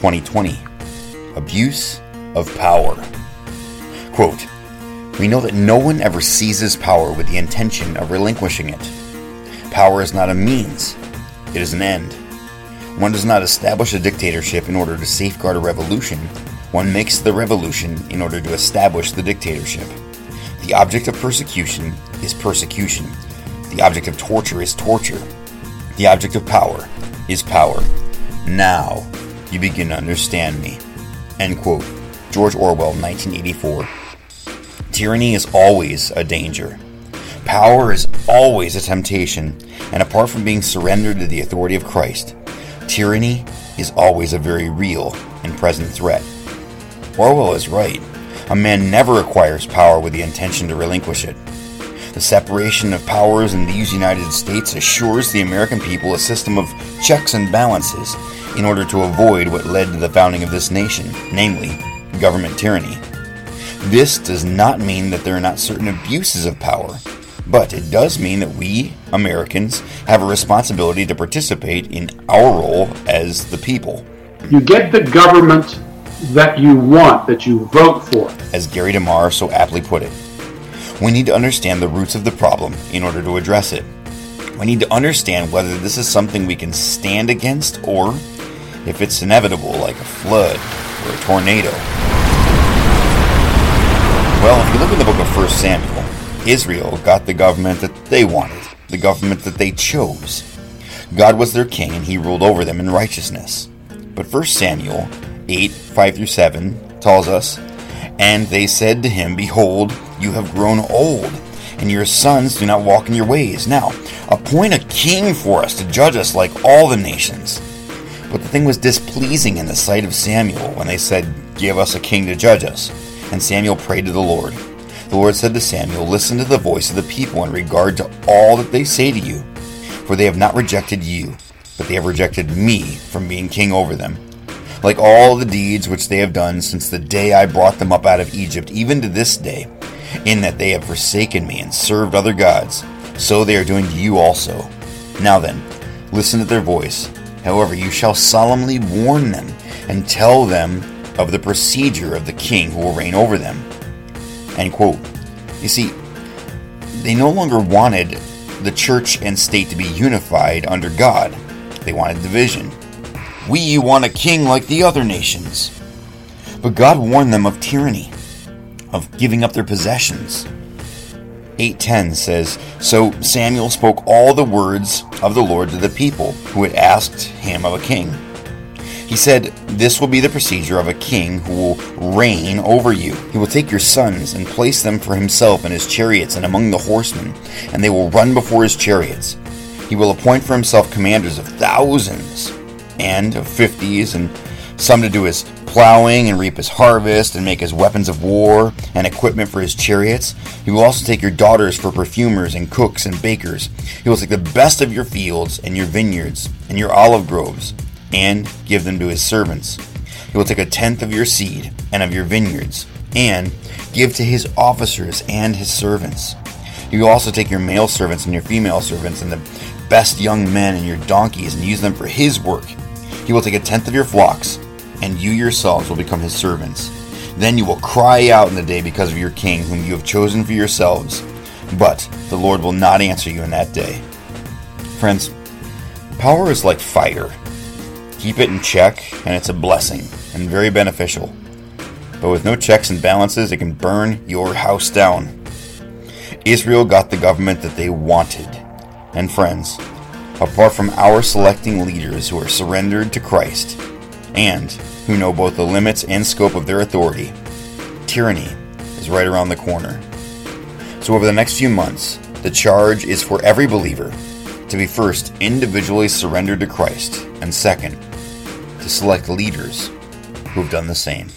2020 Abuse of Power. Quote We know that no one ever seizes power with the intention of relinquishing it. Power is not a means, it is an end. One does not establish a dictatorship in order to safeguard a revolution. One makes the revolution in order to establish the dictatorship. The object of persecution is persecution. The object of torture is torture. The object of power is power. Now you begin to understand me. End quote. George Orwell, 1984. Tyranny is always a danger. Power is always a temptation, and apart from being surrendered to the authority of Christ, tyranny is always a very real and present threat. Orwell is right. A man never acquires power with the intention to relinquish it. The separation of powers in these United States assures the American people a system of checks and balances in order to avoid what led to the founding of this nation, namely, government tyranny. This does not mean that there are not certain abuses of power, but it does mean that we, Americans, have a responsibility to participate in our role as the people. You get the government that you want, that you vote for. As Gary DeMar so aptly put it, we need to understand the roots of the problem in order to address it. We need to understand whether this is something we can stand against or if it's inevitable, like a flood or a tornado. Well, if you look in the book of 1 Samuel, Israel got the government that they wanted, the government that they chose. God was their king and he ruled over them in righteousness. But 1 Samuel 8 5 through 7 tells us, And they said to him, Behold, you have grown old, and your sons do not walk in your ways. Now, appoint a king for us to judge us like all the nations. But the thing was displeasing in the sight of Samuel when they said, Give us a king to judge us. And Samuel prayed to the Lord. The Lord said to Samuel, Listen to the voice of the people in regard to all that they say to you, for they have not rejected you, but they have rejected me from being king over them. Like all the deeds which they have done since the day I brought them up out of Egypt, even to this day, in that they have forsaken me and served other gods, so they are doing to you also. Now then, listen to their voice. However, you shall solemnly warn them and tell them of the procedure of the king who will reign over them. End quote. You see, they no longer wanted the church and state to be unified under God. They wanted division. We want a king like the other nations. But God warned them of tyranny, of giving up their possessions. 8:10 says, "So Samuel spoke all the words of the Lord to the people who had asked him of a king. He said, This will be the procedure of a king who will reign over you. He will take your sons and place them for himself in his chariots and among the horsemen, and they will run before his chariots. He will appoint for himself commanders of thousands and of fifties, and some to do his plowing and reap his harvest and make his weapons of war and equipment for his chariots. He will also take your daughters for perfumers and cooks and bakers. He will take the best of your fields and your vineyards and your olive groves and give them to his servants. He will take a tenth of your seed and of your vineyards, and give to his officers and his servants. He will also take your male servants and your female servants, and the best young men and your donkeys, and use them for his work. He will take a tenth of your flocks, and you yourselves will become his servants. Then you will cry out in the day because of your king, whom you have chosen for yourselves. But the Lord will not answer you in that day. Friends, power is like fire Keep it in check, and it's a blessing and very beneficial. But with no checks and balances, it can burn your house down. Israel got the government that they wanted. And friends, apart from our selecting leaders who are surrendered to Christ and who know both the limits and scope of their authority, tyranny is right around the corner. So, over the next few months, the charge is for every believer to be first individually surrendered to Christ, and second, to select leaders who have done the same.